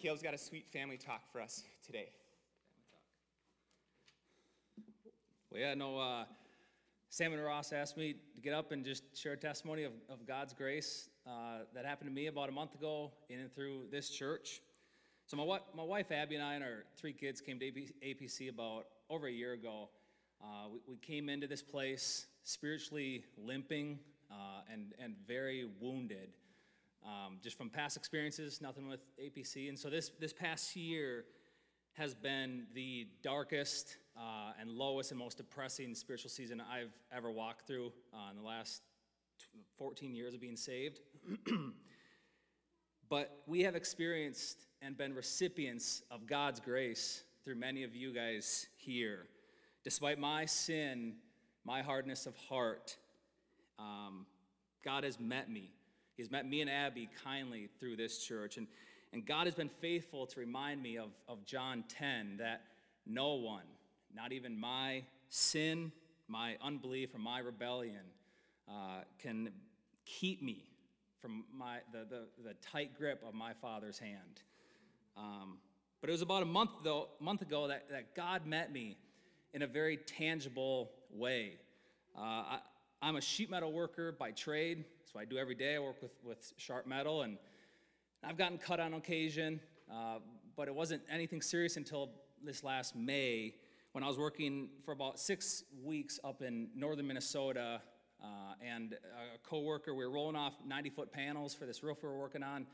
Caleb's got a sweet family talk for us today. Well, yeah, no, uh, Sam and Ross asked me to get up and just share a testimony of, of God's grace uh, that happened to me about a month ago in and through this church. So, my, my wife Abby and I and our three kids came to APC about over a year ago. Uh, we, we, came into this place spiritually limping uh, and, and very wounded. Um, just from past experiences, nothing with APC. And so, this, this past year has been the darkest uh, and lowest and most depressing spiritual season I've ever walked through uh, in the last 14 years of being saved. but we have experienced and been recipients of God's grace through many of you guys here. Despite my sin, my hardness of heart, um, God has met me. He's met me and Abby kindly through this church. And, and God has been faithful to remind me of, of John 10 that no one, not even my sin, my unbelief, or my rebellion, uh, can keep me from my, the, the, the tight grip of my Father's hand. Um, but it was about a month, though, month ago that, that God met me in a very tangible way. Uh, I, I'm a sheet metal worker by trade, so I do every day. I work with, with sharp metal, and I've gotten cut on occasion, uh, but it wasn't anything serious until this last May when I was working for about six weeks up in northern Minnesota, uh, and a coworker, we were rolling off 90 foot panels for this roof we were working on,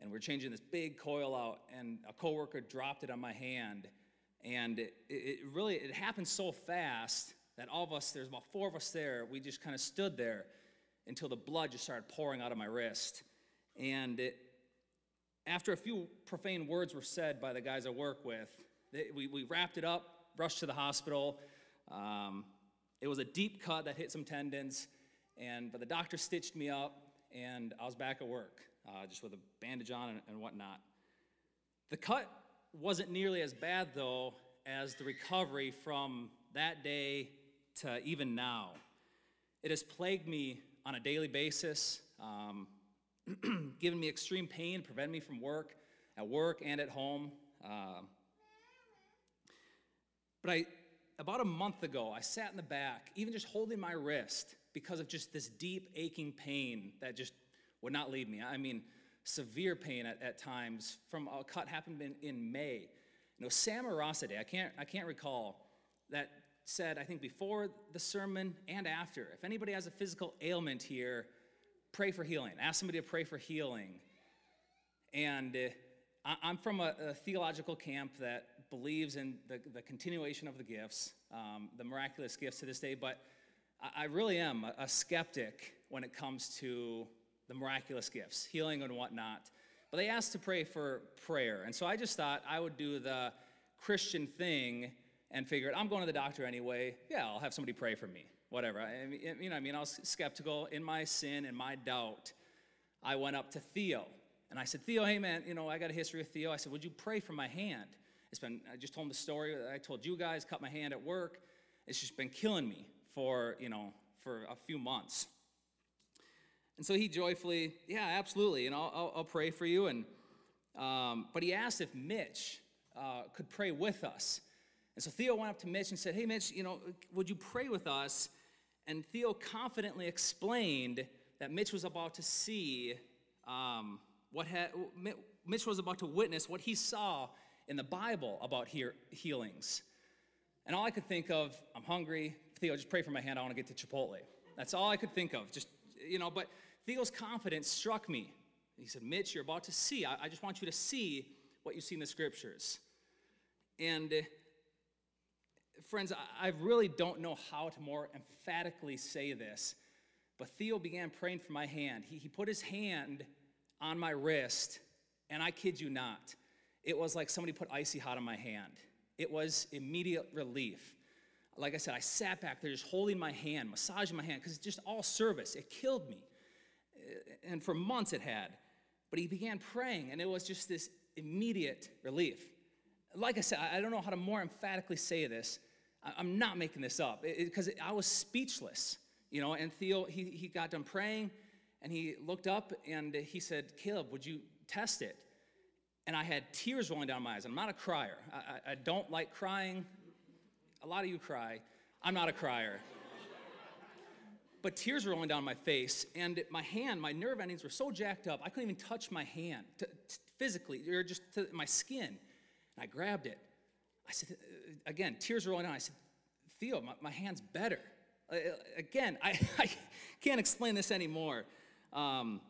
and we are changing this big coil out, and a coworker dropped it on my hand, and it, it really it happened so fast that all of us, there's about four of us there, we just kind of stood there until the blood just started pouring out of my wrist, and it, after a few profane words were said by the guys I work with, they, we, we wrapped it up rushed to the hospital. Um, it was a deep cut that hit some tendons, and but the doctor stitched me up, and I was back at work, uh, just with a bandage on and, and whatnot. The cut wasn't nearly as bad though as the recovery from that day to even now. It has plagued me on a daily basis, um, given me extreme pain, prevented me from work, at work and at home. Uh, but I, about a month ago, I sat in the back, even just holding my wrist because of just this deep aching pain that just would not leave me. I mean, severe pain at, at times from a cut happened in, in May. You know, Sam or Ross said, I can't, I can't recall, that said, I think before the sermon and after, if anybody has a physical ailment here, pray for healing. Ask somebody to pray for healing. And uh, I'm from a, a theological camp that believes in the, the continuation of the gifts, um, the miraculous gifts to this day, but I, I really am a, a skeptic when it comes to the miraculous gifts, healing and whatnot. But they asked to pray for prayer. And so I just thought I would do the Christian thing and figured I'm going to the doctor anyway. Yeah, I'll have somebody pray for me. Whatever. I mean, you know, I mean, I was skeptical in my sin and my doubt. I went up to Theo and I said, Theo, hey man, you know, I got a history with Theo. I said, would you pray for my hand? It's been, I just told him the story that I told you guys, cut my hand at work. It's just been killing me for, you know, for a few months. And so he joyfully, yeah, absolutely, and I'll, I'll, I'll pray for you. And, um, but he asked if Mitch uh, could pray with us. And so Theo went up to Mitch and said, hey, Mitch, you know, would you pray with us? And Theo confidently explained that Mitch was about to see um, what had, Mitch was about to witness what he saw in the Bible about he- healings. And all I could think of, I'm hungry. Theo, just pray for my hand. I want to get to Chipotle. That's all I could think of. Just, you know, but Theo's confidence struck me. He said, Mitch, you're about to see. I, I just want you to see what you see in the scriptures. And friends, I, really don't know how to more emphatically say this, but Theo began praying for my hand. He, he put his hand on my wrist, and I kid you not, it was like somebody put icy hot on my hand. It was immediate relief. Like I said, I sat back there just holding my hand, massaging my hand, because it's just all service. It killed me. And for months it had. But he began praying, and it was just this immediate relief. Like I said, I don't know how to more emphatically say this. I'm not making this up because I was speechless, you know. And Theo, he, he got done praying, and he looked up and he said, Caleb, would you test it? and I had tears rolling down my eyes. I'm not a crier. I, I, I don't like crying. A lot of you cry. I'm not a crier. but tears were rolling down my face, and my hand, my nerve endings were so jacked up, I couldn't even touch my hand to, to physically, or just to my skin. And I grabbed it. I said, uh, again, tears rolling down. I said, Theo, my, my hand's better. Uh, again, I, I can't explain this anymore. Um,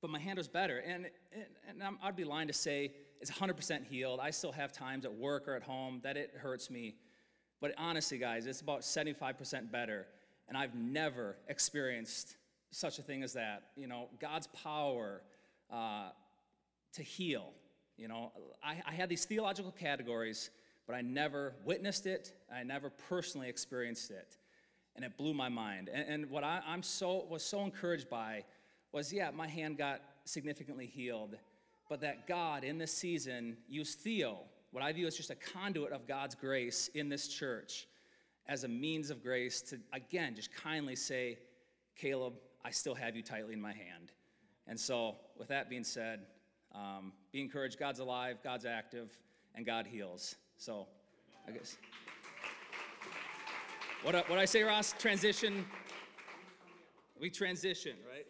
but my hand was better. And, and, and I'd be lying to say it's 100% healed. I still have times at work or at home that it hurts me. But honestly, guys, it's about 75% better. And I've never experienced such a thing as that. You know, God's power uh, to heal. You know, I, I had these theological categories, but I never witnessed it. I never personally experienced it. And it blew my mind. And, and what I, I'm so, was so encouraged by was yeah, my hand got significantly healed, but that God in this season used Theo, what I view as just a conduit of God's grace in this church, as a means of grace to, again, just kindly say, Caleb, I still have you tightly in my hand. And so, with that being said, um, be encouraged. God's alive, God's active, and God heals. So, I guess. What, what I say, Ross? Transition. We transition, right?